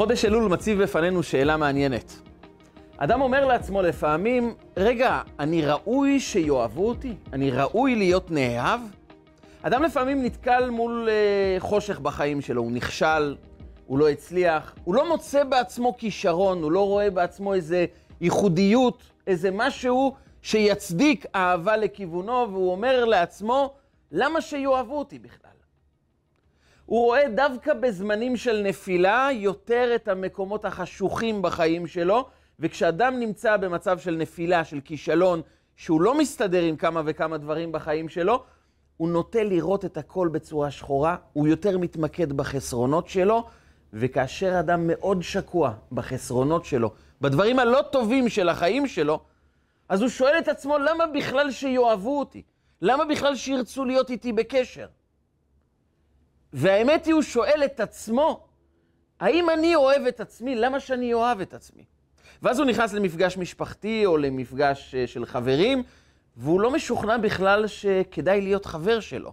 חודש אלול מציב בפנינו שאלה מעניינת. אדם אומר לעצמו לפעמים, רגע, אני ראוי שיאהבו אותי? אני ראוי להיות נאהב? אדם לפעמים נתקל מול uh, חושך בחיים שלו, הוא נכשל, הוא לא הצליח, הוא לא מוצא בעצמו כישרון, הוא לא רואה בעצמו איזה ייחודיות, איזה משהו שיצדיק אהבה לכיוונו, והוא אומר לעצמו, למה שיאהבו אותי בכלל? הוא רואה דווקא בזמנים של נפילה יותר את המקומות החשוכים בחיים שלו, וכשאדם נמצא במצב של נפילה, של כישלון, שהוא לא מסתדר עם כמה וכמה דברים בחיים שלו, הוא נוטה לראות את הכל בצורה שחורה, הוא יותר מתמקד בחסרונות שלו, וכאשר אדם מאוד שקוע בחסרונות שלו, בדברים הלא טובים של החיים שלו, אז הוא שואל את עצמו, למה בכלל שיאהבו אותי? למה בכלל שירצו להיות איתי בקשר? והאמת היא, הוא שואל את עצמו, האם אני אוהב את עצמי? למה שאני אוהב את עצמי? ואז הוא נכנס למפגש משפחתי או למפגש אה, של חברים, והוא לא משוכנע בכלל שכדאי להיות חבר שלו.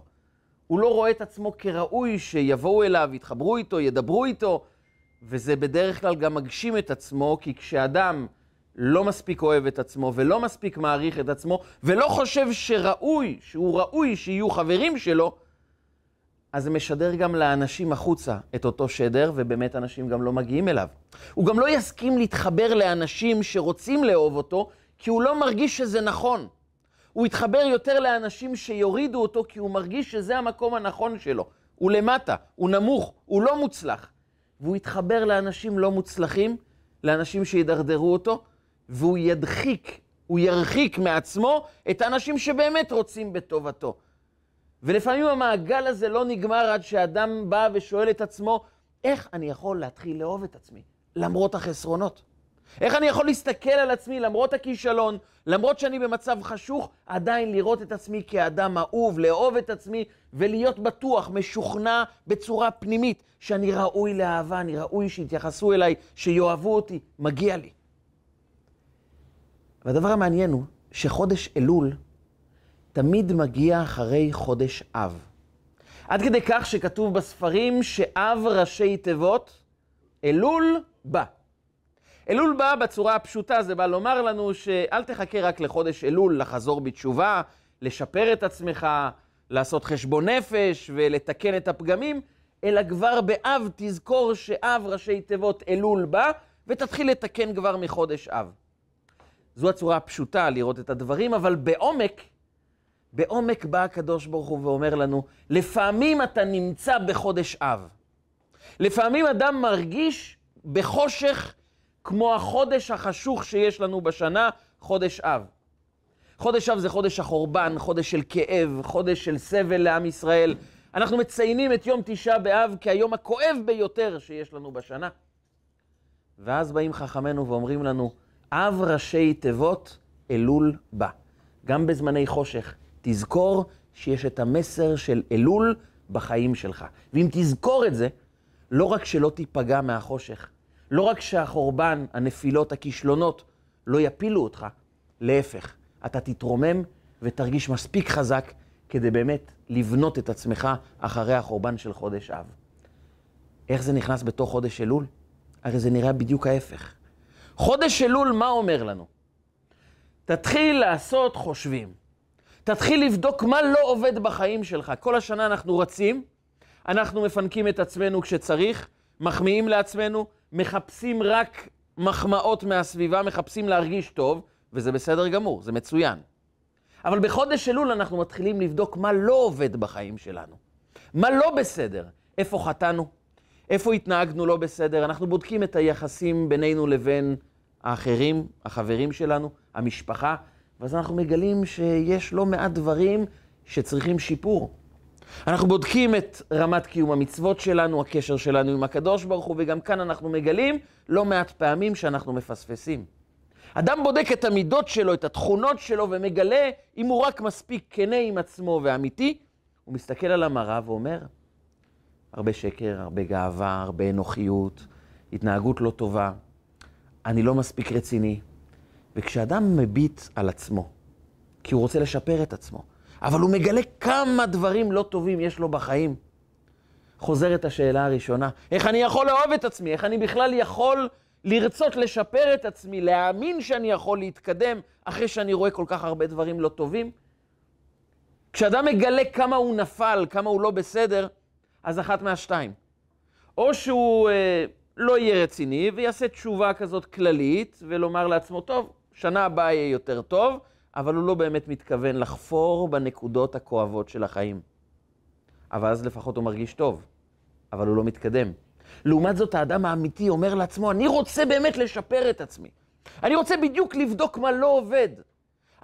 הוא לא רואה את עצמו כראוי שיבואו אליו, יתחברו איתו, ידברו איתו, וזה בדרך כלל גם מגשים את עצמו, כי כשאדם לא מספיק אוהב את עצמו ולא מספיק מעריך את עצמו, ולא חושב שראוי, שהוא ראוי שיהיו חברים שלו, אז זה משדר גם לאנשים החוצה את אותו שדר, ובאמת אנשים גם לא מגיעים אליו. הוא גם לא יסכים להתחבר לאנשים שרוצים לאהוב אותו, כי הוא לא מרגיש שזה נכון. הוא יתחבר יותר לאנשים שיורידו אותו, כי הוא מרגיש שזה המקום הנכון שלו. הוא למטה, הוא נמוך, הוא לא מוצלח. והוא יתחבר לאנשים לא מוצלחים, לאנשים שידרדרו אותו, והוא ידחיק, הוא ירחיק מעצמו את האנשים שבאמת רוצים בטובתו. ולפעמים המעגל הזה לא נגמר עד שאדם בא ושואל את עצמו, איך אני יכול להתחיל לאהוב את עצמי, למרות החסרונות? איך אני יכול להסתכל על עצמי למרות הכישלון, למרות שאני במצב חשוך, עדיין לראות את עצמי כאדם אהוב, לאהוב את עצמי ולהיות בטוח, משוכנע בצורה פנימית שאני ראוי לאהבה, אני ראוי שיתייחסו אליי, שיאהבו אותי, מגיע לי. והדבר המעניין הוא שחודש אלול תמיד מגיע אחרי חודש אב. עד כדי כך שכתוב בספרים שאב ראשי תיבות, אלול בא. אלול בא בצורה הפשוטה, זה בא לומר לנו שאל תחכה רק לחודש אלול לחזור בתשובה, לשפר את עצמך, לעשות חשבון נפש ולתקן את הפגמים, אלא כבר באב תזכור שאב ראשי תיבות אלול בא, ותתחיל לתקן כבר מחודש אב. זו הצורה הפשוטה לראות את הדברים, אבל בעומק, בעומק בא הקדוש ברוך הוא ואומר לנו, לפעמים אתה נמצא בחודש אב. לפעמים אדם מרגיש בחושך כמו החודש החשוך שיש לנו בשנה, חודש אב. חודש אב זה חודש החורבן, חודש של כאב, חודש של סבל לעם ישראל. אנחנו מציינים את יום תשעה באב כהיום הכואב ביותר שיש לנו בשנה. ואז באים חכמינו ואומרים לנו, אב ראשי תיבות, אלול בא. גם בזמני חושך, תזכור שיש את המסר של אלול בחיים שלך. ואם תזכור את זה, לא רק שלא תיפגע מהחושך, לא רק שהחורבן, הנפילות, הכישלונות, לא יפילו אותך, להפך, אתה תתרומם ותרגיש מספיק חזק כדי באמת לבנות את עצמך אחרי החורבן של חודש אב. איך זה נכנס בתוך חודש אלול? הרי זה נראה בדיוק ההפך. חודש אלול, מה אומר לנו? תתחיל לעשות חושבים. תתחיל לבדוק מה לא עובד בחיים שלך. כל השנה אנחנו רצים, אנחנו מפנקים את עצמנו כשצריך, מחמיאים לעצמנו, מחפשים רק מחמאות מהסביבה, מחפשים להרגיש טוב, וזה בסדר גמור, זה מצוין. אבל בחודש אלול אנחנו מתחילים לבדוק מה לא עובד בחיים שלנו. מה לא בסדר? איפה חטאנו? איפה התנהגנו לא בסדר? אנחנו בודקים את היחסים בינינו לבין האחרים, החברים שלנו, המשפחה, ואז אנחנו מגלים שיש לא מעט דברים שצריכים שיפור. אנחנו בודקים את רמת קיום המצוות שלנו, הקשר שלנו עם הקדוש ברוך הוא, וגם כאן אנחנו מגלים לא מעט פעמים שאנחנו מפספסים. אדם בודק את המידות שלו, את התכונות שלו, ומגלה אם הוא רק מספיק כנה עם עצמו ואמיתי, הוא מסתכל על המראה ואומר, הרבה שקר, הרבה גאווה, הרבה אנוכיות, התנהגות לא טובה, אני לא מספיק רציני. וכשאדם מביט על עצמו, כי הוא רוצה לשפר את עצמו, אבל הוא מגלה כמה דברים לא טובים יש לו בחיים. חוזרת השאלה הראשונה, איך אני יכול לאהוב את עצמי? איך אני בכלל יכול לרצות לשפר את עצמי, להאמין שאני יכול להתקדם אחרי שאני רואה כל כך הרבה דברים לא טובים? כשאדם מגלה כמה הוא נפל, כמה הוא לא בסדר, אז אחת מהשתיים. או שהוא אה, לא יהיה רציני ויעשה תשובה כזאת כללית, ולומר לעצמו, טוב, שנה הבאה יהיה יותר טוב, אבל הוא לא באמת מתכוון לחפור בנקודות הכואבות של החיים. אבל אז לפחות הוא מרגיש טוב, אבל הוא לא מתקדם. לעומת זאת, האדם האמיתי אומר לעצמו, אני רוצה באמת לשפר את עצמי. אני רוצה בדיוק לבדוק מה לא עובד.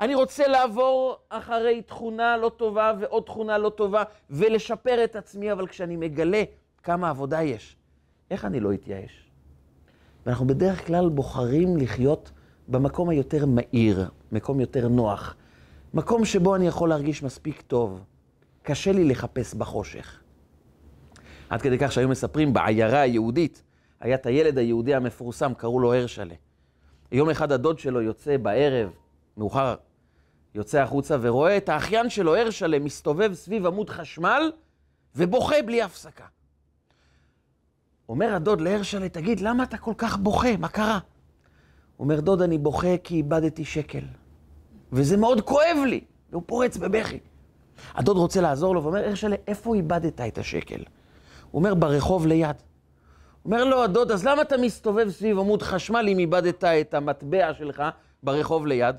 אני רוצה לעבור אחרי תכונה לא טובה ועוד תכונה לא טובה ולשפר את עצמי, אבל כשאני מגלה כמה עבודה יש, איך אני לא אתייאש? ואנחנו בדרך כלל בוחרים לחיות במקום היותר מהיר, מקום יותר נוח, מקום שבו אני יכול להרגיש מספיק טוב. קשה לי לחפש בחושך. עד כדי כך שהיום מספרים, בעיירה היהודית, היה את הילד היהודי המפורסם, קראו לו הרשלה. יום אחד הדוד שלו יוצא בערב, מאוחר, יוצא החוצה ורואה את האחיין שלו, הרשלה, מסתובב סביב עמוד חשמל ובוכה בלי הפסקה. אומר הדוד להרשלה, תגיד, למה אתה כל כך בוכה? מה קרה? אומר, דוד, אני בוכה כי איבדתי שקל. וזה מאוד כואב לי. והוא פורץ בבכי. הדוד רוצה לעזור לו ואומר, הרשלה, איפה איבדת את השקל? הוא אומר, ברחוב ליד. אומר לו הדוד, אז למה אתה מסתובב סביב עמוד חשמל אם איבדת את המטבע שלך ברחוב ליד?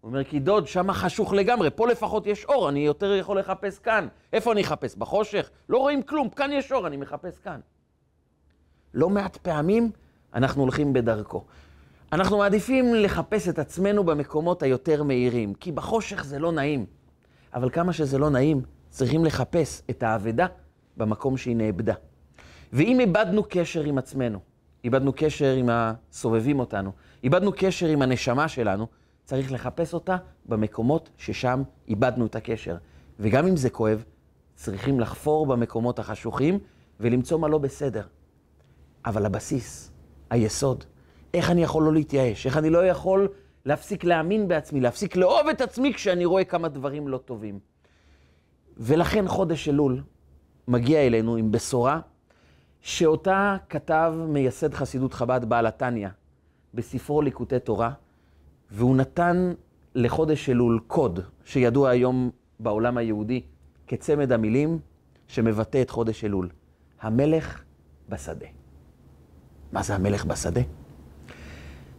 הוא אומר, כי דוד, שם חשוך לגמרי, פה לפחות יש אור, אני יותר יכול לחפש כאן. איפה אני אחפש? בחושך? לא רואים כלום, כאן יש אור, אני מחפש כאן. לא מעט פעמים אנחנו הולכים בדרכו. אנחנו מעדיפים לחפש את עצמנו במקומות היותר מהירים, כי בחושך זה לא נעים. אבל כמה שזה לא נעים, צריכים לחפש את האבדה במקום שהיא נאבדה. ואם איבדנו קשר עם עצמנו, איבדנו קשר עם הסובבים אותנו, איבדנו קשר עם הנשמה שלנו, צריך לחפש אותה במקומות ששם איבדנו את הקשר. וגם אם זה כואב, צריכים לחפור במקומות החשוכים ולמצוא מה לא בסדר. אבל הבסיס, היסוד, איך אני יכול לא להתייאש? איך אני לא יכול להפסיק להאמין בעצמי, להפסיק לאהוב את עצמי כשאני רואה כמה דברים לא טובים. ולכן חודש אלול מגיע אלינו עם בשורה שאותה כתב מייסד חסידות חב"ד בעל התניא בספרו ליקוטי תורה, והוא נתן לחודש אלול קוד שידוע היום בעולם היהודי כצמד המילים שמבטא את חודש אלול, המלך בשדה. מה זה המלך בשדה?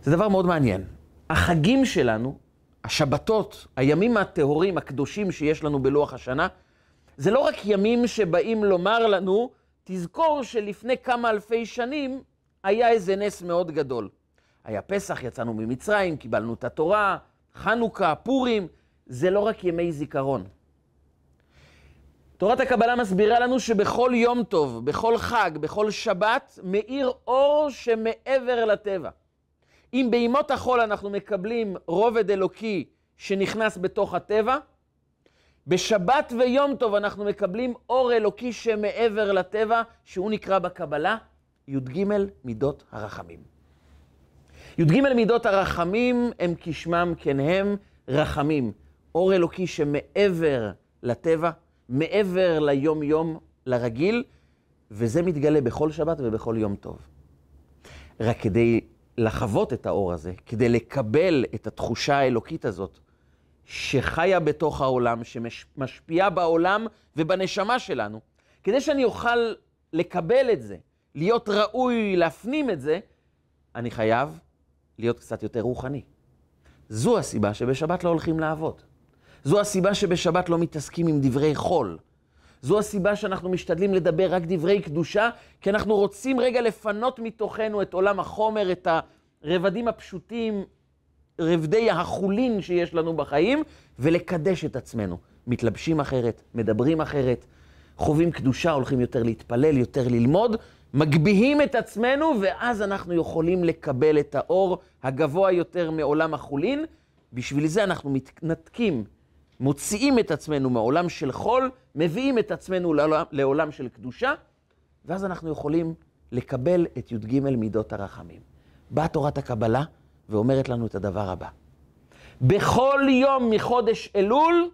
זה דבר מאוד מעניין. החגים שלנו, השבתות, הימים הטהורים, הקדושים שיש לנו בלוח השנה, זה לא רק ימים שבאים לומר לנו, תזכור שלפני כמה אלפי שנים היה איזה נס מאוד גדול. היה פסח, יצאנו ממצרים, קיבלנו את התורה, חנוכה, פורים, זה לא רק ימי זיכרון. תורת הקבלה מסבירה לנו שבכל יום טוב, בכל חג, בכל שבת, מאיר אור שמעבר לטבע. אם בימות החול אנחנו מקבלים רובד אלוקי שנכנס בתוך הטבע, בשבת ויום טוב אנחנו מקבלים אור אלוקי שמעבר לטבע, שהוא נקרא בקבלה י"ג מידות הרחמים. י"ג מידות הרחמים הם כשמם כן הם רחמים. אור אלוקי שמעבר לטבע, מעבר ליום-יום, לרגיל, וזה מתגלה בכל שבת ובכל יום טוב. רק כדי לחוות את האור הזה, כדי לקבל את התחושה האלוקית הזאת, שחיה בתוך העולם, שמשפיעה בעולם ובנשמה שלנו, כדי שאני אוכל לקבל את זה, להיות ראוי להפנים את זה, אני חייב להיות קצת יותר רוחני. זו הסיבה שבשבת לא הולכים לעבוד. זו הסיבה שבשבת לא מתעסקים עם דברי חול. זו הסיבה שאנחנו משתדלים לדבר רק דברי קדושה, כי אנחנו רוצים רגע לפנות מתוכנו את עולם החומר, את הרבדים הפשוטים, רבדי החולין שיש לנו בחיים, ולקדש את עצמנו. מתלבשים אחרת, מדברים אחרת, חווים קדושה, הולכים יותר להתפלל, יותר ללמוד, מגביהים את עצמנו, ואז אנחנו יכולים לקבל את האור הגבוה יותר מעולם החולין. בשביל זה אנחנו מתנתקים מוציאים את עצמנו מעולם של חול, מביאים את עצמנו לעולם, לעולם של קדושה, ואז אנחנו יכולים לקבל את י"ג מידות הרחמים. באה תורת הקבלה ואומרת לנו את הדבר הבא: בכל יום מחודש אלול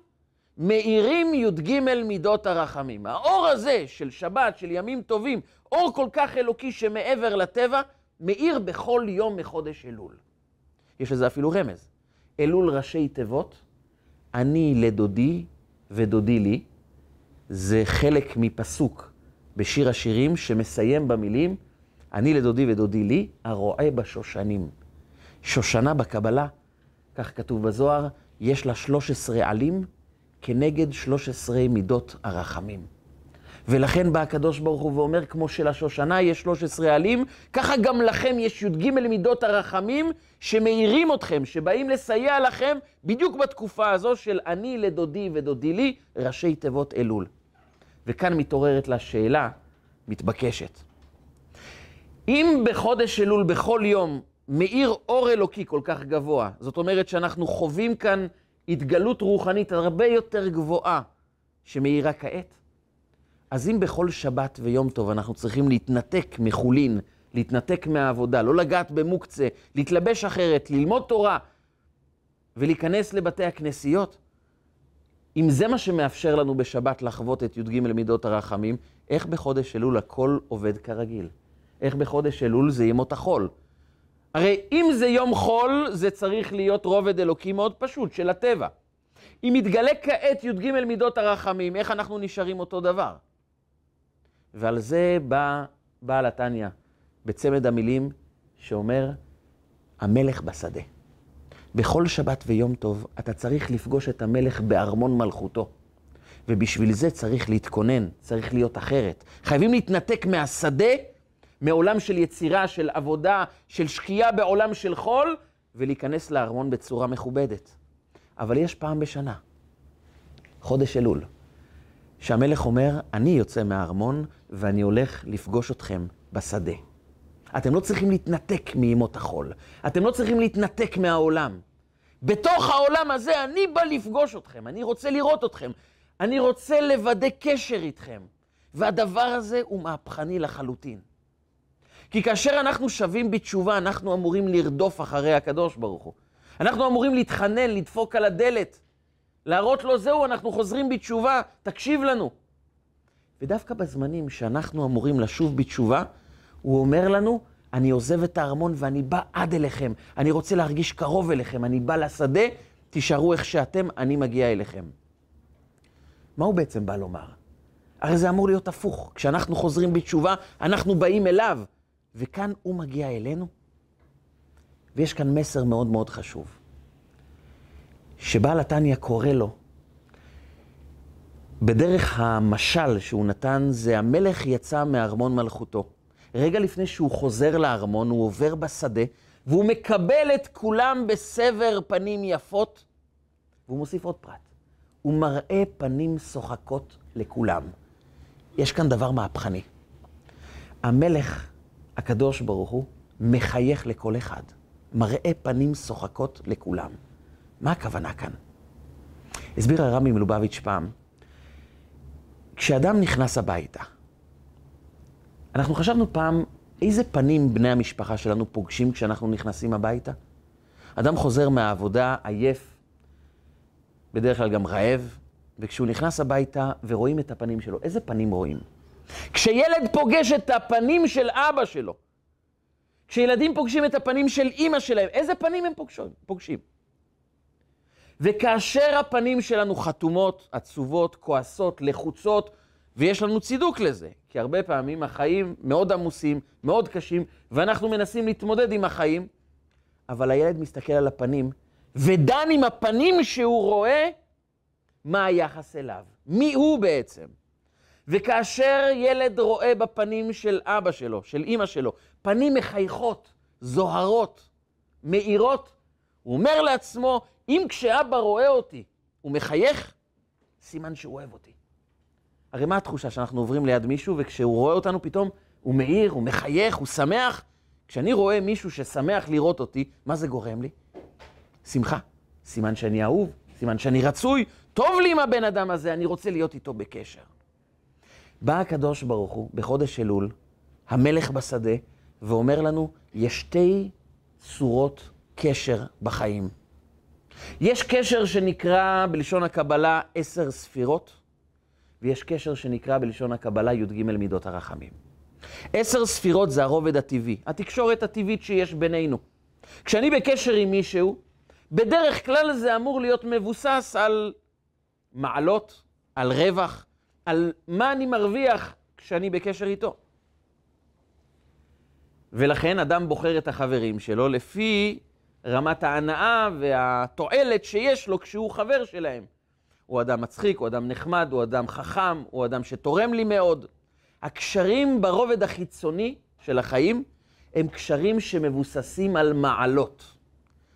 מאירים י"ג מידות הרחמים. האור הזה של שבת, של ימים טובים, אור כל כך אלוקי שמעבר לטבע, מאיר בכל יום מחודש אלול. יש לזה אפילו רמז. אלול ראשי תיבות, אני לדודי ודודי לי, זה חלק מפסוק בשיר השירים שמסיים במילים, אני לדודי ודודי לי, הרועה בשושנים. שושנה בקבלה, כך כתוב בזוהר, יש לה 13 עלים כנגד 13 מידות הרחמים. ולכן בא הקדוש ברוך הוא ואומר, כמו שלשושנה יש 13 עלים, ככה גם לכם יש י"ג מידות הרחמים שמאירים אתכם, שבאים לסייע לכם בדיוק בתקופה הזו של אני לדודי ודודי לי, ראשי תיבות אלול. וכאן מתעוררת לה שאלה מתבקשת. אם בחודש אלול, בכל יום, מאיר אור אלוקי כל כך גבוה, זאת אומרת שאנחנו חווים כאן התגלות רוחנית הרבה יותר גבוהה שמאירה כעת, אז אם בכל שבת ויום טוב אנחנו צריכים להתנתק מחולין, להתנתק מהעבודה, לא לגעת במוקצה, להתלבש אחרת, ללמוד תורה ולהיכנס לבתי הכנסיות, אם זה מה שמאפשר לנו בשבת לחוות את י"ג מידות הרחמים, איך בחודש אלול הכל עובד כרגיל? איך בחודש אלול זה ימות החול? הרי אם זה יום חול, זה צריך להיות רובד אלוקי מאוד פשוט, של הטבע. אם מתגלה כעת י"ג מידות הרחמים, איך אנחנו נשארים אותו דבר? ועל זה בא בעל התניא, בצמד המילים שאומר, המלך בשדה. בכל שבת ויום טוב אתה צריך לפגוש את המלך בארמון מלכותו. ובשביל זה צריך להתכונן, צריך להיות אחרת. חייבים להתנתק מהשדה, מעולם של יצירה, של עבודה, של שקיעה בעולם של חול, ולהיכנס לארמון בצורה מכובדת. אבל יש פעם בשנה, חודש אלול, שהמלך אומר, אני יוצא מהארמון ואני הולך לפגוש אתכם בשדה. אתם לא צריכים להתנתק מימות החול. אתם לא צריכים להתנתק מהעולם. בתוך העולם הזה אני בא לפגוש אתכם, אני רוצה לראות אתכם, אני רוצה לוודא קשר איתכם. והדבר הזה הוא מהפכני לחלוטין. כי כאשר אנחנו שווים בתשובה, אנחנו אמורים לרדוף אחרי הקדוש ברוך הוא. אנחנו אמורים להתחנן, לדפוק על הדלת, להראות לו, זהו, אנחנו חוזרים בתשובה, תקשיב לנו. ודווקא בזמנים שאנחנו אמורים לשוב בתשובה, הוא אומר לנו, אני עוזב את הארמון ואני בא עד אליכם. אני רוצה להרגיש קרוב אליכם, אני בא לשדה, תישארו איך שאתם, אני מגיע אליכם. מה הוא בעצם בא לומר? הרי זה אמור להיות הפוך. כשאנחנו חוזרים בתשובה, אנחנו באים אליו, וכאן הוא מגיע אלינו. ויש כאן מסר מאוד מאוד חשוב. שבעל התניא קורא לו, בדרך המשל שהוא נתן, זה המלך יצא מארמון מלכותו. רגע לפני שהוא חוזר לארמון, הוא עובר בשדה, והוא מקבל את כולם בסבר פנים יפות, והוא מוסיף עוד פרט. הוא מראה פנים שוחקות לכולם. יש כאן דבר מהפכני. המלך, הקדוש ברוך הוא, מחייך לכל אחד. מראה פנים שוחקות לכולם. מה הכוונה כאן? הסביר הרמי מלובביץ' פעם, כשאדם נכנס הביתה, אנחנו חשבנו פעם, איזה פנים בני המשפחה שלנו פוגשים כשאנחנו נכנסים הביתה? אדם חוזר מהעבודה עייף, בדרך כלל גם רעב, וכשהוא נכנס הביתה ורואים את הפנים שלו, איזה פנים רואים? כשילד פוגש את הפנים של אבא שלו, כשילדים פוגשים את הפנים של אימא שלהם, איזה פנים הם פוגשים? וכאשר הפנים שלנו חתומות, עצובות, כועסות, לחוצות, ויש לנו צידוק לזה, כי הרבה פעמים החיים מאוד עמוסים, מאוד קשים, ואנחנו מנסים להתמודד עם החיים, אבל הילד מסתכל על הפנים, ודן עם הפנים שהוא רואה, מה היחס אליו, מי הוא בעצם. וכאשר ילד רואה בפנים של אבא שלו, של אימא שלו, פנים מחייכות, זוהרות, מאירות, הוא אומר לעצמו, אם כשאבא רואה אותי, הוא מחייך, סימן שהוא אוהב אותי. הרי מה התחושה שאנחנו עוברים ליד מישהו, וכשהוא רואה אותנו פתאום, הוא מאיר, הוא מחייך, הוא שמח? כשאני רואה מישהו ששמח לראות אותי, מה זה גורם לי? שמחה. סימן שאני אהוב, סימן שאני רצוי, טוב לי עם הבן אדם הזה, אני רוצה להיות איתו בקשר. בא הקדוש ברוך הוא בחודש אלול, המלך בשדה, ואומר לנו, יש שתי צורות קשר בחיים. יש קשר שנקרא בלשון הקבלה עשר ספירות, ויש קשר שנקרא בלשון הקבלה י"ג מידות הרחמים. עשר ספירות זה הרובד הטבעי, התקשורת הטבעית שיש בינינו. כשאני בקשר עם מישהו, בדרך כלל זה אמור להיות מבוסס על מעלות, על רווח, על מה אני מרוויח כשאני בקשר איתו. ולכן אדם בוחר את החברים שלו לפי רמת ההנאה והתועלת שיש לו כשהוא חבר שלהם. הוא אדם מצחיק, הוא אדם נחמד, הוא אדם חכם, הוא אדם שתורם לי מאוד. הקשרים ברובד החיצוני של החיים הם קשרים שמבוססים על מעלות.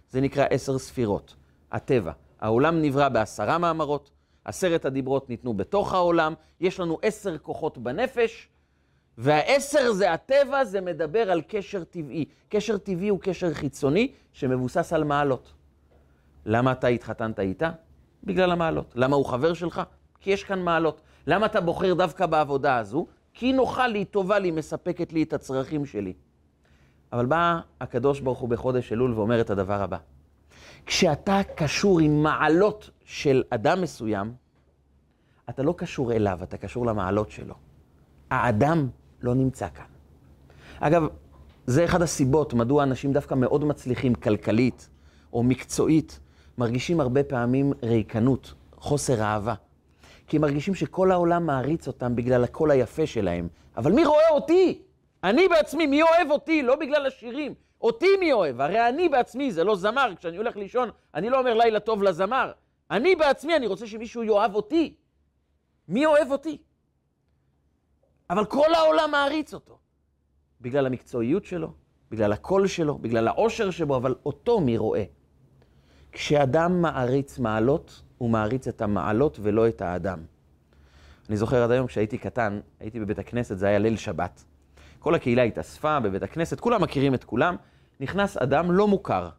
זה נקרא עשר ספירות, הטבע. העולם נברא בעשרה מאמרות, עשרת הדיברות ניתנו בתוך העולם, יש לנו עשר כוחות בנפש, והעשר זה הטבע, זה מדבר על קשר טבעי. קשר טבעי הוא קשר חיצוני שמבוסס על מעלות. למה אתה התחתנת איתה? בגלל המעלות. למה הוא חבר שלך? כי יש כאן מעלות. למה אתה בוחר דווקא בעבודה הזו? כי נוחה לי, טובה לי, מספקת לי את הצרכים שלי. אבל בא הקדוש ברוך הוא בחודש אלול ואומר את הדבר הבא. כשאתה קשור עם מעלות של אדם מסוים, אתה לא קשור אליו, אתה קשור למעלות שלו. האדם לא נמצא כאן. אגב, זה אחד הסיבות מדוע אנשים דווקא מאוד מצליחים כלכלית או מקצועית, מרגישים הרבה פעמים ריקנות, חוסר אהבה. כי הם מרגישים שכל העולם מעריץ אותם בגלל הקול היפה שלהם. אבל מי רואה אותי? אני בעצמי, מי אוהב אותי? לא בגלל השירים. אותי מי אוהב? הרי אני בעצמי, זה לא זמר. כשאני הולך לישון, אני לא אומר לילה טוב לזמר. אני בעצמי, אני רוצה שמישהו יאהב אותי. מי אוהב אותי? אבל כל העולם מעריץ אותו. בגלל המקצועיות שלו, בגלל הקול שלו, בגלל העושר שבו, אבל אותו מי רואה? כשאדם מעריץ מעלות, הוא מעריץ את המעלות ולא את האדם. אני זוכר עד היום, כשהייתי קטן, הייתי בבית הכנסת, זה היה ליל שבת. כל הקהילה התאספה בבית הכנסת, כולם מכירים את כולם. נכנס אדם לא מוכר.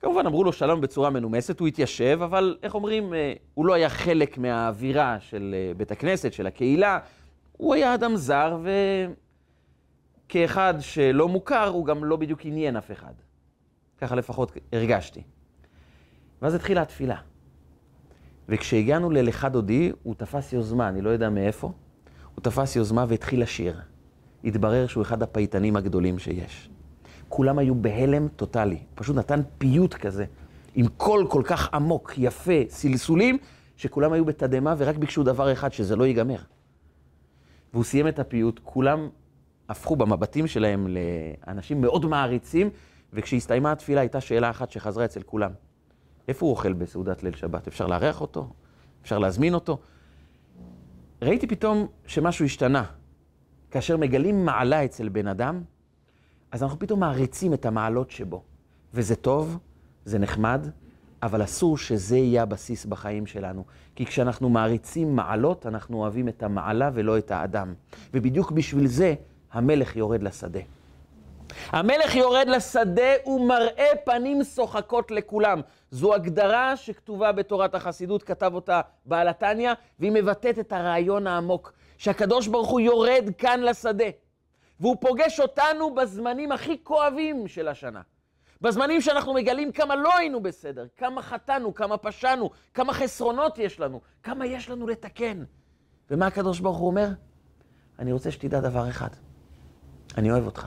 כמובן אמרו לו שלום בצורה מנומסת, הוא התיישב, אבל איך אומרים, אה, הוא לא היה חלק מהאווירה של אה, בית הכנסת, של הקהילה. הוא היה אדם זר, וכאחד שלא מוכר, הוא גם לא בדיוק עניין אף אחד. ככה לפחות הרגשתי. ואז התחילה התפילה. וכשהגענו ללכה דודי, הוא תפס יוזמה, אני לא יודע מאיפה, הוא תפס יוזמה והתחיל לשיר. התברר שהוא אחד הפייטנים הגדולים שיש. כולם היו בהלם טוטאלי, פשוט נתן פיוט כזה, עם קול כל כך עמוק, יפה, סלסולים, שכולם היו בתדהמה ורק ביקשו דבר אחד, שזה לא ייגמר. והוא סיים את הפיוט, כולם הפכו במבטים שלהם לאנשים מאוד מעריצים, וכשהסתיימה התפילה הייתה שאלה אחת שחזרה אצל כולם. איפה הוא אוכל בסעודת ליל שבת? אפשר לארח אותו? אפשר להזמין אותו? ראיתי פתאום שמשהו השתנה. כאשר מגלים מעלה אצל בן אדם, אז אנחנו פתאום מעריצים את המעלות שבו. וזה טוב, זה נחמד, אבל אסור שזה יהיה הבסיס בחיים שלנו. כי כשאנחנו מעריצים מעלות, אנחנו אוהבים את המעלה ולא את האדם. ובדיוק בשביל זה המלך יורד לשדה. המלך יורד לשדה ומראה פנים שוחקות לכולם. זו הגדרה שכתובה בתורת החסידות, כתב אותה בעל התניא, והיא מבטאת את הרעיון העמוק, שהקדוש ברוך הוא יורד כאן לשדה, והוא פוגש אותנו בזמנים הכי כואבים של השנה. בזמנים שאנחנו מגלים כמה לא היינו בסדר, כמה חטאנו, כמה פשענו, כמה חסרונות יש לנו, כמה יש לנו לתקן. ומה הקדוש ברוך הוא אומר? אני רוצה שתדע דבר אחד, אני אוהב אותך.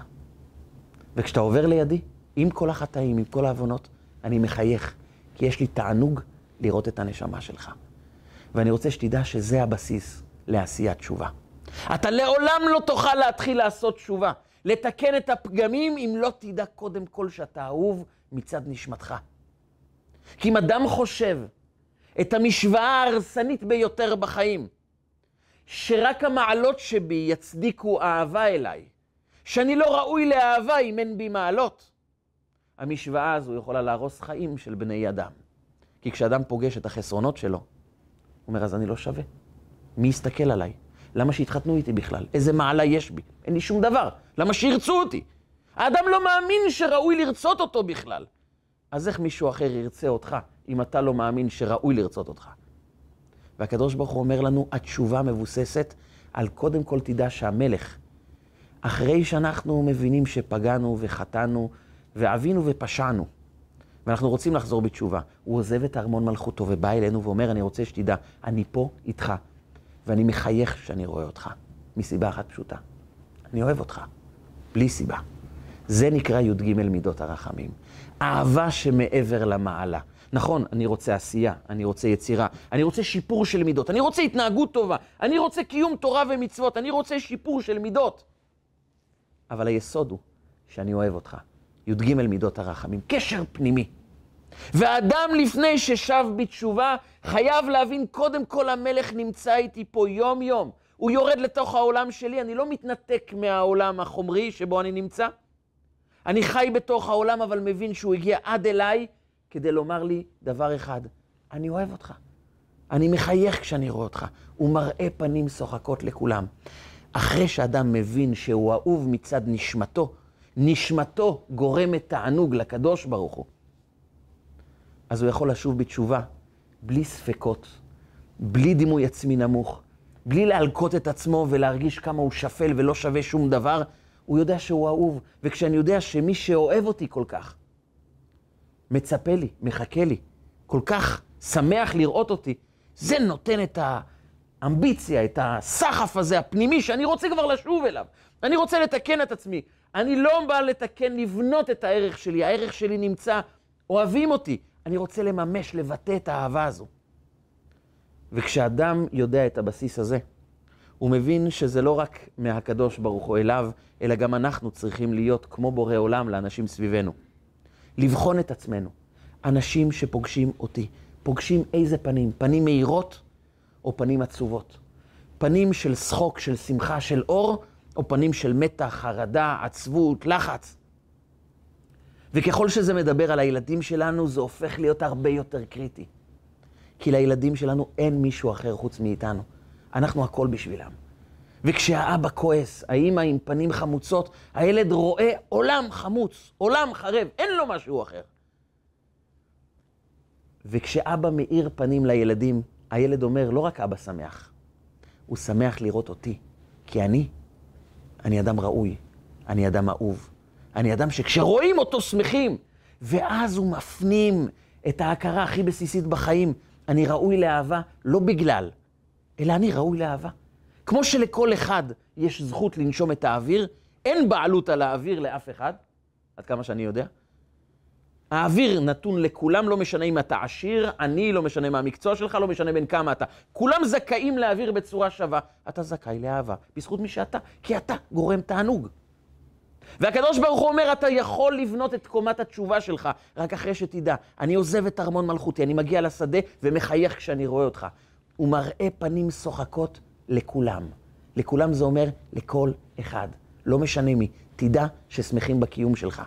וכשאתה עובר לידי, עם כל החטאים, עם כל העוונות, אני מחייך, כי יש לי תענוג לראות את הנשמה שלך. ואני רוצה שתדע שזה הבסיס לעשיית תשובה. אתה לעולם לא תוכל להתחיל לעשות תשובה, לתקן את הפגמים, אם לא תדע קודם כל שאתה אהוב מצד נשמתך. כי אם אדם חושב את המשוואה ההרסנית ביותר בחיים, שרק המעלות שבי יצדיקו אהבה אליי, שאני לא ראוי לאהבה אם אין בי מעלות. המשוואה הזו יכולה להרוס חיים של בני אדם. כי כשאדם פוגש את החסרונות שלו, הוא אומר, אז אני לא שווה. מי יסתכל עליי? למה שיתחתנו איתי בכלל? איזה מעלה יש בי? אין לי שום דבר. למה שירצו אותי? האדם לא מאמין שראוי לרצות אותו בכלל. אז איך מישהו אחר ירצה אותך, אם אתה לא מאמין שראוי לרצות אותך? והקדוש ברוך הוא אומר לנו, התשובה מבוססת על קודם כל תדע שהמלך, אחרי שאנחנו מבינים שפגענו וחטאנו ועווינו ופשענו, ואנחנו רוצים לחזור בתשובה. הוא עוזב את ארמון מלכותו ובא אלינו ואומר, אני רוצה שתדע, אני פה איתך, ואני מחייך כשאני רואה אותך, מסיבה אחת פשוטה. אני אוהב אותך, בלי סיבה. זה נקרא י"ג מידות הרחמים. אהבה שמעבר למעלה. נכון, אני רוצה עשייה, אני רוצה יצירה, אני רוצה שיפור של מידות, אני רוצה התנהגות טובה, אני רוצה קיום תורה ומצוות, אני רוצה שיפור של מידות. אבל היסוד הוא שאני אוהב אותך. י"ג מידות הרחמים, קשר פנימי. ואדם לפני ששב בתשובה, חייב להבין, קודם כל המלך נמצא איתי פה יום-יום. הוא יורד לתוך העולם שלי, אני לא מתנתק מהעולם החומרי שבו אני נמצא. אני חי בתוך העולם, אבל מבין שהוא הגיע עד אליי כדי לומר לי דבר אחד, אני אוהב אותך. אני מחייך כשאני רואה אותך. הוא מראה פנים שוחקות לכולם. אחרי שאדם מבין שהוא אהוב מצד נשמתו, נשמתו גורמת תענוג לקדוש ברוך הוא, אז הוא יכול לשוב בתשובה בלי ספקות, בלי דימוי עצמי נמוך, בלי להלקות את עצמו ולהרגיש כמה הוא שפל ולא שווה שום דבר, הוא יודע שהוא אהוב. וכשאני יודע שמי שאוהב אותי כל כך, מצפה לי, מחכה לי, כל כך שמח לראות אותי, זה נותן את האמביציה, את הסחף הזה הפנימי שאני רוצה כבר לשוב אליו. אני רוצה לתקן את עצמי. אני לא בא לתקן, לבנות את הערך שלי. הערך שלי נמצא, אוהבים אותי. אני רוצה לממש, לבטא את האהבה הזו. וכשאדם יודע את הבסיס הזה, הוא מבין שזה לא רק מהקדוש ברוך הוא אליו, אלא גם אנחנו צריכים להיות כמו בורא עולם לאנשים סביבנו. לבחון את עצמנו. אנשים שפוגשים אותי, פוגשים איזה פנים? פנים מהירות או פנים עצובות? פנים של שחוק, של שמחה, של אור, או פנים של מתח, חרדה, עצבות, לחץ? וככל שזה מדבר על הילדים שלנו, זה הופך להיות הרבה יותר קריטי. כי לילדים שלנו אין מישהו אחר חוץ מאיתנו. אנחנו הכל בשבילם. וכשהאבא כועס, האימא עם פנים חמוצות, הילד רואה עולם חמוץ, עולם חרב, אין לו משהו אחר. וכשאבא מאיר פנים לילדים, הילד אומר, לא רק אבא שמח, הוא שמח לראות אותי, כי אני, אני אדם ראוי, אני אדם אהוב, אני אדם שכשרואים אותו שמחים, ואז הוא מפנים את ההכרה הכי בסיסית בחיים, אני ראוי לאהבה לא בגלל, אלא אני ראוי לאהבה. כמו שלכל אחד יש זכות לנשום את האוויר, אין בעלות על האוויר לאף אחד, עד כמה שאני יודע. האוויר נתון לכולם, לא משנה אם אתה עשיר, עני, לא משנה מה המקצוע שלך, לא משנה בין כמה אתה. כולם זכאים לאוויר בצורה שווה. אתה זכאי לאהבה, בזכות מי שאתה, כי אתה גורם תענוג. והקדוש ברוך הוא אומר, אתה יכול לבנות את קומת התשובה שלך, רק אחרי שתדע. אני עוזב את ארמון מלכותי, אני מגיע לשדה ומחייך כשאני רואה אותך. הוא מראה פנים שוחקות לכולם. לכולם זה אומר לכל אחד, לא משנה מי. תדע ששמחים בקיום שלך.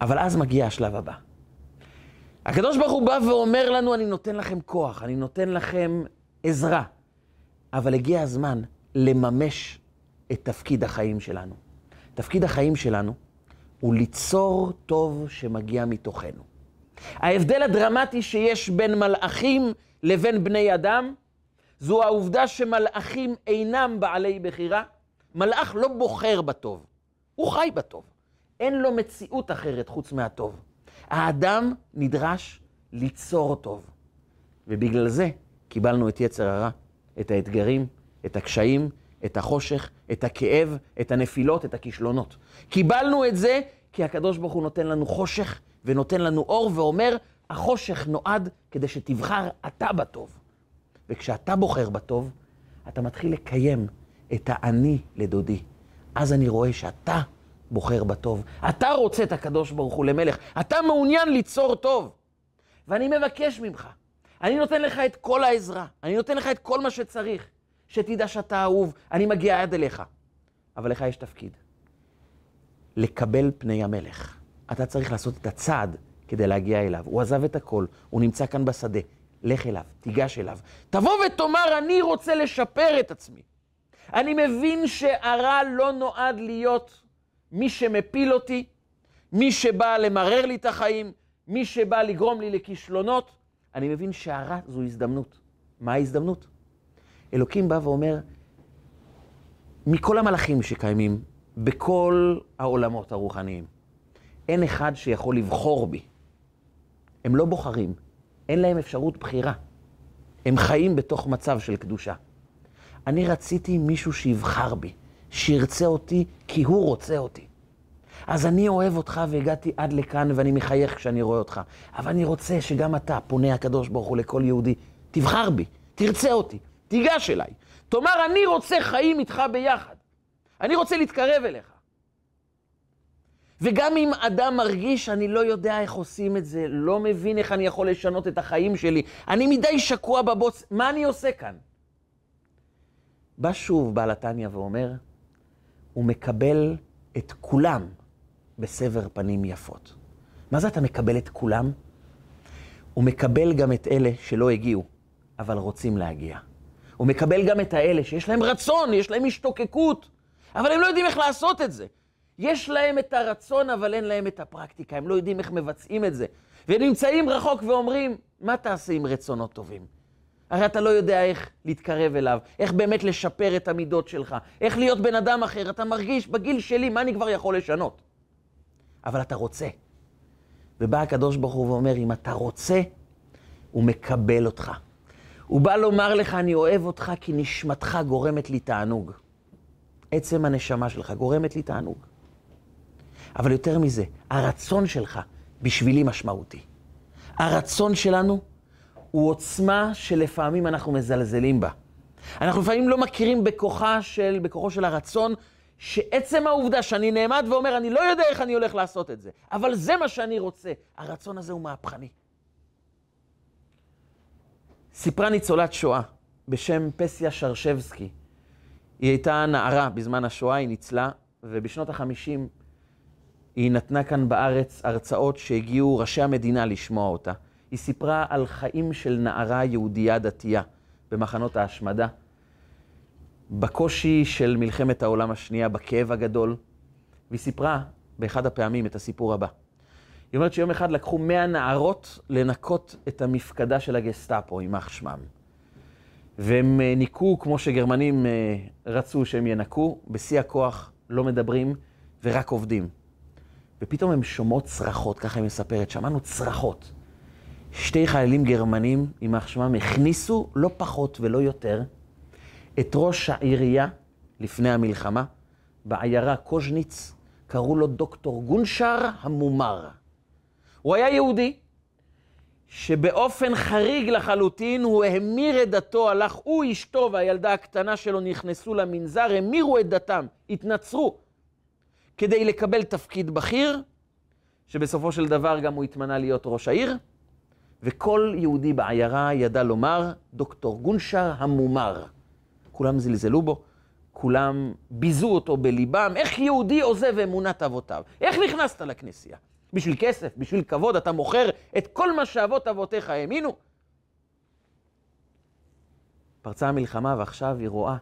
אבל אז מגיע השלב הבא. הקדוש ברוך הוא בא ואומר לנו, אני נותן לכם כוח, אני נותן לכם עזרה, אבל הגיע הזמן לממש את תפקיד החיים שלנו. תפקיד החיים שלנו הוא ליצור טוב שמגיע מתוכנו. ההבדל הדרמטי שיש בין מלאכים לבין בני אדם, זו העובדה שמלאכים אינם בעלי בחירה. מלאך לא בוחר בטוב, הוא חי בטוב. אין לו מציאות אחרת חוץ מהטוב. האדם נדרש ליצור טוב. ובגלל זה קיבלנו את יצר הרע, את האתגרים, את הקשיים, את החושך, את הכאב, את הנפילות, את הכישלונות. קיבלנו את זה כי הקדוש ברוך הוא נותן לנו חושך ונותן לנו אור ואומר, החושך נועד כדי שתבחר אתה בטוב. וכשאתה בוחר בטוב, אתה מתחיל לקיים את האני לדודי. אז אני רואה שאתה בוחר בטוב. אתה רוצה את הקדוש ברוך הוא למלך. אתה מעוניין ליצור טוב. ואני מבקש ממך, אני נותן לך את כל העזרה, אני נותן לך את כל מה שצריך, שתדע שאתה אהוב, אני מגיע עד אליך. אבל לך יש תפקיד, לקבל פני המלך. אתה צריך לעשות את הצעד כדי להגיע אליו. הוא עזב את הכל, הוא נמצא כאן בשדה. לך אליו, תיגש אליו. תבוא ותאמר, אני רוצה לשפר את עצמי. אני מבין שהרע לא נועד להיות מי שמפיל אותי, מי שבא למרר לי את החיים, מי שבא לגרום לי לכישלונות. אני מבין שהרע זו הזדמנות. מה ההזדמנות? אלוקים בא ואומר, מכל המלאכים שקיימים בכל העולמות הרוחניים, אין אחד שיכול לבחור בי. הם לא בוחרים, אין להם אפשרות בחירה. הם חיים בתוך מצב של קדושה. אני רציתי מישהו שיבחר בי, שירצה אותי כי הוא רוצה אותי. אז אני אוהב אותך והגעתי עד לכאן ואני מחייך כשאני רואה אותך. אבל אני רוצה שגם אתה, פונה הקדוש ברוך הוא לכל יהודי, תבחר בי, תרצה אותי, תיגש אליי. תאמר, אני רוצה חיים איתך ביחד. אני רוצה להתקרב אליך. וגם אם אדם מרגיש, אני לא יודע איך עושים את זה, לא מבין איך אני יכול לשנות את החיים שלי, אני מדי שקוע בבוץ, מה אני עושה כאן? בא שוב בעל התניא ואומר, הוא מקבל את כולם בסבר פנים יפות. מה זה אתה מקבל את כולם? הוא מקבל גם את אלה שלא הגיעו, אבל רוצים להגיע. הוא מקבל גם את האלה שיש להם רצון, יש להם השתוקקות, אבל הם לא יודעים איך לעשות את זה. יש להם את הרצון, אבל אין להם את הפרקטיקה, הם לא יודעים איך מבצעים את זה. והם נמצאים רחוק ואומרים, מה תעשה עם רצונות טובים? הרי אתה לא יודע איך להתקרב אליו, איך באמת לשפר את המידות שלך, איך להיות בן אדם אחר. אתה מרגיש, בגיל שלי, מה אני כבר יכול לשנות? אבל אתה רוצה. ובא הקדוש ברוך הוא ואומר, אם אתה רוצה, הוא מקבל אותך. הוא בא לומר לך, אני אוהב אותך כי נשמתך גורמת לי תענוג. עצם הנשמה שלך גורמת לי תענוג. אבל יותר מזה, הרצון שלך בשבילי משמעותי. הרצון שלנו הוא עוצמה שלפעמים אנחנו מזלזלים בה. אנחנו לפעמים לא מכירים בכוחה של, בכוחו של הרצון, שעצם העובדה שאני נעמד ואומר, אני לא יודע איך אני הולך לעשות את זה, אבל זה מה שאני רוצה. הרצון הזה הוא מהפכני. סיפרה ניצולת שואה בשם פסיה שרשבסקי. היא הייתה נערה בזמן השואה, היא ניצלה, ובשנות החמישים היא נתנה כאן בארץ הרצאות שהגיעו ראשי המדינה לשמוע אותה. היא סיפרה על חיים של נערה יהודייה דתייה במחנות ההשמדה, בקושי של מלחמת העולם השנייה, בכאב הגדול, והיא סיפרה באחד הפעמים את הסיפור הבא. היא אומרת שיום אחד לקחו מאה נערות לנקות את המפקדה של הגסטאפו, יימח שמם. והם אה, ניקו כמו שגרמנים אה, רצו שהם ינקו, בשיא הכוח, לא מדברים ורק עובדים. ופתאום הם שומעות צרחות, ככה היא מספרת, שמענו צרחות. שתי חיילים גרמנים, יימח שמם, הכניסו לא פחות ולא יותר את ראש העירייה לפני המלחמה, בעיירה קוז'ניץ, קראו לו דוקטור גונשר המומר. הוא היה יהודי, שבאופן חריג לחלוטין הוא המיר את דתו, הלך הוא, אשתו והילדה הקטנה שלו נכנסו למנזר, המירו את דתם, התנצרו, כדי לקבל תפקיד בכיר, שבסופו של דבר גם הוא התמנה להיות ראש העיר, וכל יהודי בעיירה ידע לומר, דוקטור גונשר המומר. כולם זלזלו בו, כולם ביזו אותו בליבם, איך יהודי עוזב אמונת אבותיו? איך נכנסת לכנסייה? בשביל כסף, בשביל כבוד, אתה מוכר את כל מה שאבות אבותיך האמינו? פרצה המלחמה ועכשיו היא רואה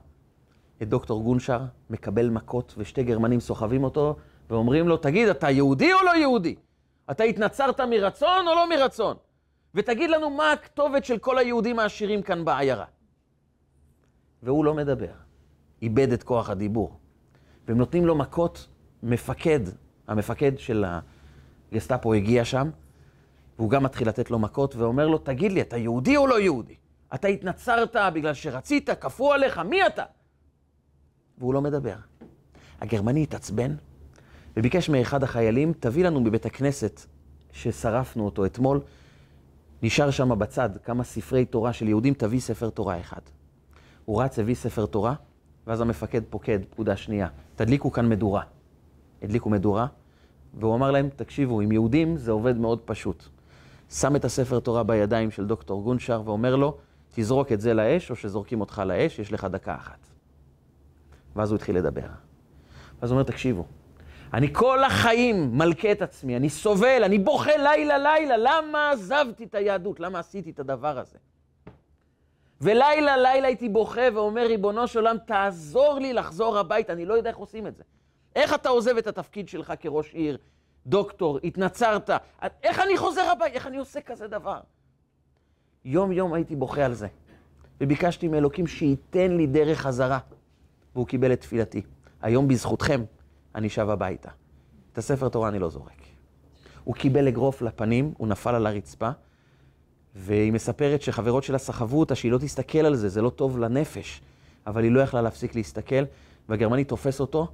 את דוקטור גונשר מקבל מכות ושתי גרמנים סוחבים אותו ואומרים לו, תגיד, אתה יהודי או לא יהודי? אתה התנצרת מרצון או לא מרצון? ותגיד לנו מה הכתובת של כל היהודים העשירים כאן בעיירה. והוא לא מדבר, איבד את כוח הדיבור. והם נותנים לו מכות, מפקד, המפקד של הגסטאפו הגיע שם, והוא גם מתחיל לתת לו מכות ואומר לו, תגיד לי, אתה יהודי או לא יהודי? אתה התנצרת בגלל שרצית, כפו עליך, מי אתה? והוא לא מדבר. הגרמני התעצבן וביקש מאחד החיילים, תביא לנו מבית הכנסת ששרפנו אותו אתמול, נשאר שם בצד כמה ספרי תורה של יהודים, תביא ספר תורה אחד. הוא רץ, הביא ספר תורה, ואז המפקד פוקד, פקודה שנייה, תדליקו כאן מדורה. הדליקו מדורה, והוא אמר להם, תקשיבו, עם יהודים זה עובד מאוד פשוט. שם את הספר תורה בידיים של דוקטור גונשר ואומר לו, תזרוק את זה לאש, או שזורקים אותך לאש, יש לך דקה אחת. ואז הוא התחיל לדבר. ואז הוא אומר, תקשיבו, אני כל החיים מלכה את עצמי, אני סובל, אני בוכה לילה-לילה, למה עזבתי את היהדות? למה עשיתי את הדבר הזה? ולילה לילה הייתי בוכה ואומר, ריבונו של עולם, תעזור לי לחזור הביתה, אני לא יודע איך עושים את זה. איך אתה עוזב את התפקיד שלך כראש עיר, דוקטור, התנצרת, איך אני חוזר הביתה, איך אני עושה כזה דבר? יום יום הייתי בוכה על זה, וביקשתי מאלוקים שייתן לי דרך חזרה, והוא קיבל את תפילתי. היום בזכותכם אני שב הביתה. את הספר תורה אני לא זורק. הוא קיבל אגרוף לפנים, הוא נפל על הרצפה, והיא מספרת שחברות שלה סחבו אותה, שהיא לא תסתכל על זה, זה לא טוב לנפש. אבל היא לא יכלה להפסיק להסתכל, והגרמני תופס אותו,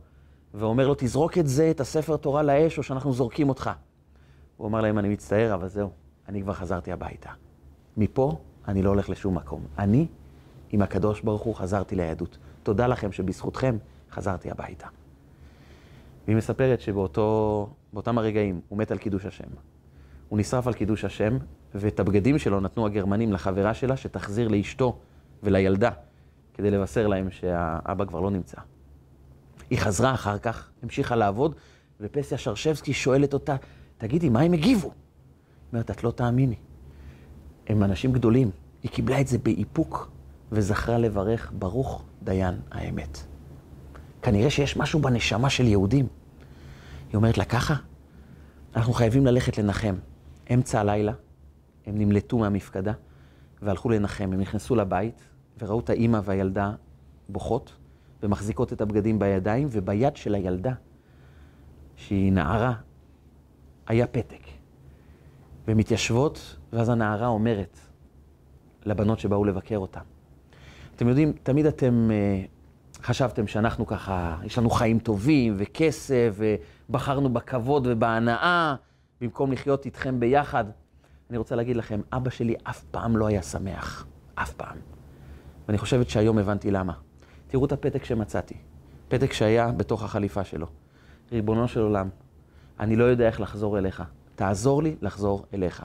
ואומר לו, תזרוק את זה, את הספר תורה לאש, או שאנחנו זורקים אותך. הוא אמר להם, אני מצטער, אבל זהו, אני כבר חזרתי הביתה. מפה אני לא הולך לשום מקום. אני, עם הקדוש ברוך הוא, חזרתי ליהדות. תודה לכם שבזכותכם חזרתי הביתה. והיא מספרת שבאותם הרגעים הוא מת על קידוש השם. הוא נשרף על קידוש השם, ואת הבגדים שלו נתנו הגרמנים לחברה שלה, שתחזיר לאשתו ולילדה, כדי לבשר להם שהאבא כבר לא נמצא. היא חזרה אחר כך, המשיכה לעבוד, ופסיה שרשבסקי שואלת אותה, תגידי, מה הם הגיבו? אומרת, את לא תאמיני. הם אנשים גדולים. היא קיבלה את זה באיפוק, וזכרה לברך, ברוך דיין האמת. כנראה שיש משהו בנשמה של יהודים. היא אומרת לה, ככה? אנחנו חייבים ללכת לנחם. אמצע הלילה, הם נמלטו מהמפקדה והלכו לנחם. הם נכנסו לבית וראו את האימא והילדה בוכות ומחזיקות את הבגדים בידיים, וביד של הילדה, שהיא נערה, היה פתק. ומתיישבות, ואז הנערה אומרת לבנות שבאו לבקר אותה. אתם יודעים, תמיד אתם uh, חשבתם שאנחנו ככה, יש לנו חיים טובים וכסף, ובחרנו בכבוד ובהנאה, במקום לחיות איתכם ביחד. אני רוצה להגיד לכם, אבא שלי אף פעם לא היה שמח. אף פעם. ואני חושבת שהיום הבנתי למה. תראו את הפתק שמצאתי. פתק שהיה בתוך החליפה שלו. ריבונו של עולם, אני לא יודע איך לחזור אליך. תעזור לי לחזור אליך.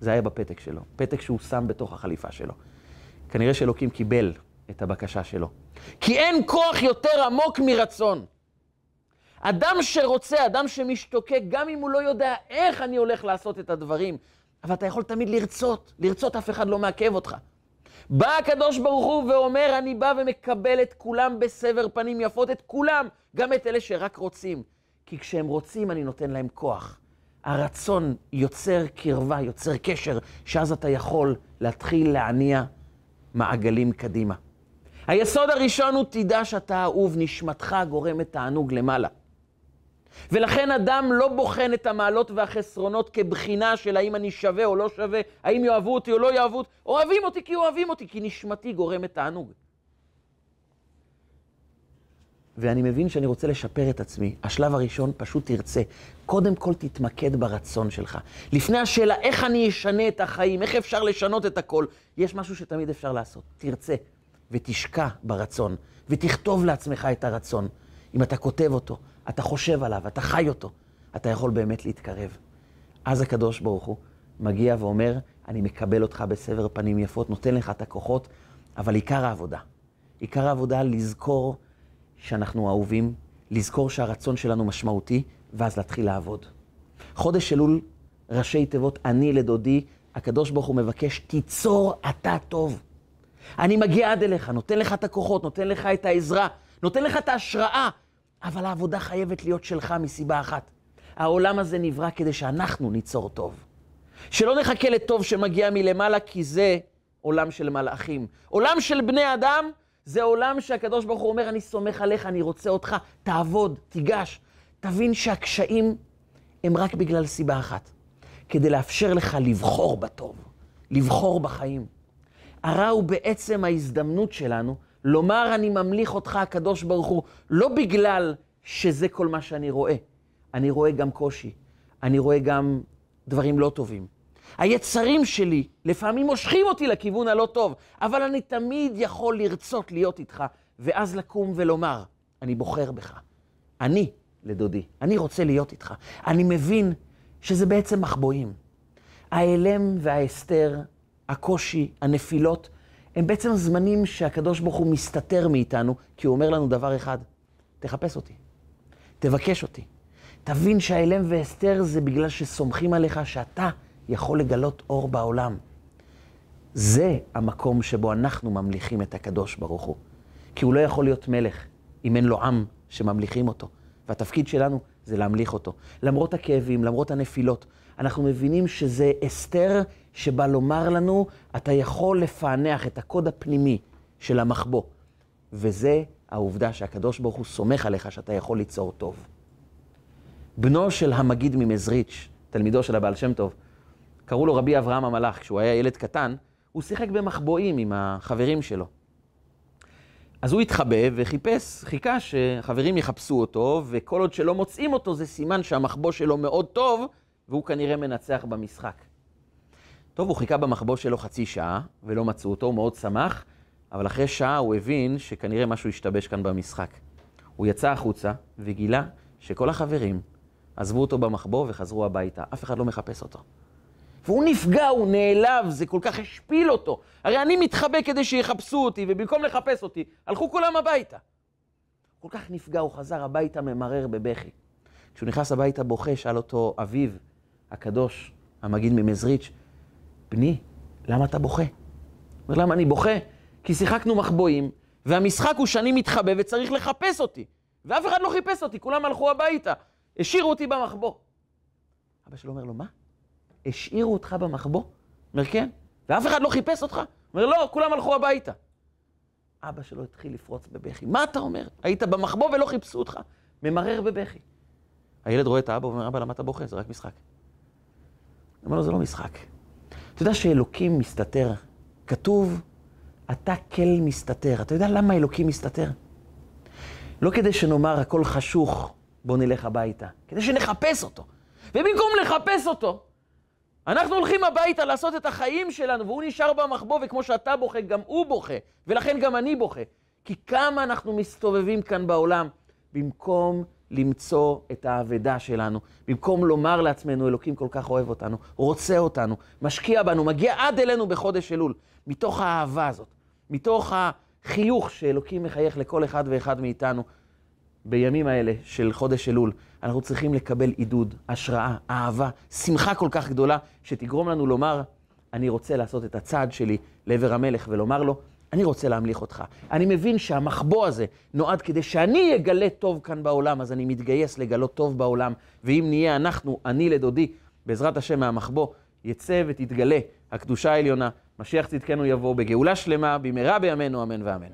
זה היה בפתק שלו. פתק שהוא שם בתוך החליפה שלו. כנראה שאלוקים קיבל את הבקשה שלו. כי אין כוח יותר עמוק מרצון. אדם שרוצה, אדם שמשתוקק, גם אם הוא לא יודע איך אני הולך לעשות את הדברים, אבל אתה יכול תמיד לרצות, לרצות אף אחד לא מעכב אותך. בא הקדוש ברוך הוא ואומר, אני בא ומקבל את כולם בסבר פנים יפות, את כולם, גם את אלה שרק רוצים. כי כשהם רוצים, אני נותן להם כוח. הרצון יוצר קרבה, יוצר קשר, שאז אתה יכול להתחיל להניע מעגלים קדימה. היסוד הראשון הוא תדע שאתה אהוב, נשמתך גורמת תענוג למעלה. ולכן אדם לא בוחן את המעלות והחסרונות כבחינה של האם אני שווה או לא שווה, האם יאהבו אותי או לא יאהבו אותי. אוהבים אותי כי אוהבים אותי, כי נשמתי גורמת תענוג. ואני מבין שאני רוצה לשפר את עצמי. השלב הראשון, פשוט תרצה. קודם כל תתמקד ברצון שלך. לפני השאלה איך אני אשנה את החיים, איך אפשר לשנות את הכל, יש משהו שתמיד אפשר לעשות. תרצה ותשקע ברצון, ותכתוב לעצמך את הרצון. אם אתה כותב אותו, אתה חושב עליו, אתה חי אותו, אתה יכול באמת להתקרב. אז הקדוש ברוך הוא מגיע ואומר, אני מקבל אותך בסבר פנים יפות, נותן לך את הכוחות, אבל עיקר העבודה, עיקר העבודה לזכור שאנחנו אהובים, לזכור שהרצון שלנו משמעותי, ואז להתחיל לעבוד. חודש אלול, ראשי תיבות, אני לדודי, הקדוש ברוך הוא מבקש, תיצור אתה טוב. אני מגיע עד אליך, נותן לך את הכוחות, נותן לך את העזרה, נותן לך את ההשראה, אבל העבודה חייבת להיות שלך מסיבה אחת. העולם הזה נברא כדי שאנחנו ניצור טוב. שלא נחכה לטוב שמגיע מלמעלה, כי זה עולם של מלאכים. עולם של בני אדם זה עולם שהקדוש ברוך הוא אומר, אני סומך עליך, אני רוצה אותך, תעבוד, תיגש. תבין שהקשיים הם רק בגלל סיבה אחת, כדי לאפשר לך לבחור בטוב, לבחור בחיים. הרע הוא בעצם ההזדמנות שלנו לומר, אני ממליך אותך, הקדוש ברוך הוא, לא בגלל שזה כל מה שאני רואה. אני רואה גם קושי, אני רואה גם דברים לא טובים. היצרים שלי לפעמים מושכים אותי לכיוון הלא טוב, אבל אני תמיד יכול לרצות להיות איתך, ואז לקום ולומר, אני בוחר בך. אני, לדודי, אני רוצה להיות איתך. אני מבין שזה בעצם מחבואים. ההלם וההסתר, הקושי, הנפילות, הם בעצם זמנים שהקדוש ברוך הוא מסתתר מאיתנו, כי הוא אומר לנו דבר אחד, תחפש אותי, תבקש אותי. תבין שההלם והסתר זה בגלל שסומכים עליך שאתה יכול לגלות אור בעולם. זה המקום שבו אנחנו ממליכים את הקדוש ברוך הוא. כי הוא לא יכול להיות מלך אם אין לו עם שממליכים אותו. והתפקיד שלנו זה להמליך אותו. למרות הכאבים, למרות הנפילות, אנחנו מבינים שזה אסתר שבא לומר לנו, אתה יכול לפענח את הקוד הפנימי של המחבוא. וזה העובדה שהקדוש ברוך הוא סומך עליך שאתה יכול ליצור טוב. בנו של המגיד ממזריץ', תלמידו של הבעל שם טוב. קראו לו רבי אברהם המלאך, כשהוא היה ילד קטן, הוא שיחק במחבואים עם החברים שלו. אז הוא התחבא וחיפש, חיכה שחברים יחפשו אותו, וכל עוד שלא מוצאים אותו זה סימן שהמחבוא שלו מאוד טוב, והוא כנראה מנצח במשחק. טוב, הוא חיכה במחבוא שלו חצי שעה, ולא מצאו אותו, הוא מאוד שמח, אבל אחרי שעה הוא הבין שכנראה משהו השתבש כאן במשחק. הוא יצא החוצה וגילה שכל החברים עזבו אותו במחבוא וחזרו הביתה. אף אחד לא מחפש אותו. והוא נפגע, הוא נעלב, זה כל כך השפיל אותו. הרי אני מתחבא כדי שיחפשו אותי, ובמקום לחפש אותי, הלכו כולם הביתה. כל כך נפגע, הוא חזר הביתה ממרר בבכי. כשהוא נכנס הביתה בוכה, שאל אותו אביו הקדוש, המגיד ממזריץ', בני, למה אתה בוכה? אומר, למה אני בוכה? כי שיחקנו מחבואים, והמשחק הוא שאני מתחבא וצריך לחפש אותי. ואף אחד לא חיפש אותי, כולם הלכו הביתה. השאירו אותי במחבוא. אבא שלו אומר לו, מה? השאירו אותך במחבוא? אומר, כן. ואף אחד לא חיפש אותך? אומר, לא, כולם הלכו הביתה. אבא שלו התחיל לפרוץ בבכי. מה אתה אומר? היית במחבוא ולא חיפשו אותך. ממרר בבכי. הילד רואה את האבא ואומר, אבא, למה אתה בוכה? זה רק משחק. הוא אומר לו, זה לא משחק. אתה יודע שאלוקים מסתתר? כתוב, אתה כל מסתתר. אתה יודע למה אלוקים מסתתר? לא כדי שנאמר הכל חשוך, בוא נלך הביתה. כדי שנחפש אותו. ובמקום לחפש אותו, אנחנו הולכים הביתה לעשות את החיים שלנו, והוא נשאר במחבוא, וכמו שאתה בוכה, גם הוא בוכה, ולכן גם אני בוכה. כי כמה אנחנו מסתובבים כאן בעולם, במקום למצוא את האבדה שלנו, במקום לומר לעצמנו, אלוקים כל כך אוהב אותנו, רוצה אותנו, משקיע בנו, מגיע עד אלינו בחודש אלול, מתוך האהבה הזאת, מתוך החיוך שאלוקים מחייך לכל אחד ואחד מאיתנו. בימים האלה של חודש אלול, אנחנו צריכים לקבל עידוד, השראה, אהבה, שמחה כל כך גדולה, שתגרום לנו לומר, אני רוצה לעשות את הצעד שלי לעבר המלך ולומר לו, אני רוצה להמליך אותך. אני מבין שהמחבוא הזה נועד כדי שאני אגלה טוב כאן בעולם, אז אני מתגייס לגלות טוב בעולם, ואם נהיה אנחנו, אני לדודי, בעזרת השם מהמחבוא, יצא ותתגלה הקדושה העליונה, משיח צדקנו יבוא בגאולה שלמה, במהרה בימינו, אמן ואמן.